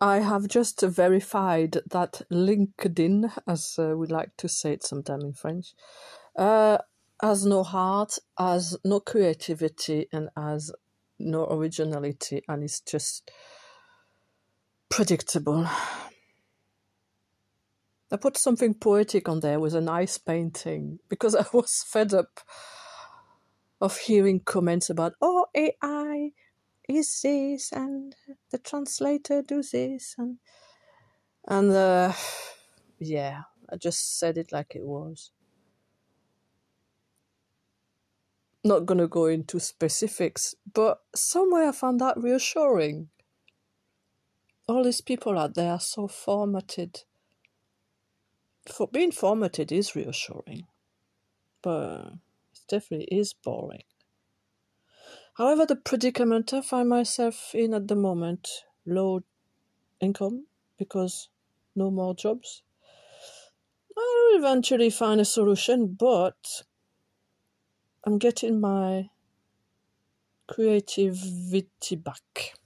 I have just verified that LinkedIn, as uh, we like to say it sometime in French, uh, has no heart, has no creativity, and has no originality, and it's just predictable. I put something poetic on there with a nice painting because I was fed up of hearing comments about, oh, AI is this, and the translator does this, and and uh, yeah, I just said it like it was. Not gonna go into specifics, but somewhere I found that reassuring. All these people out there are so formatted. For being formatted is reassuring, but it definitely is boring. However, the predicament I find myself in at the moment, low income because no more jobs. I'll eventually find a solution, but I'm getting my creativity back.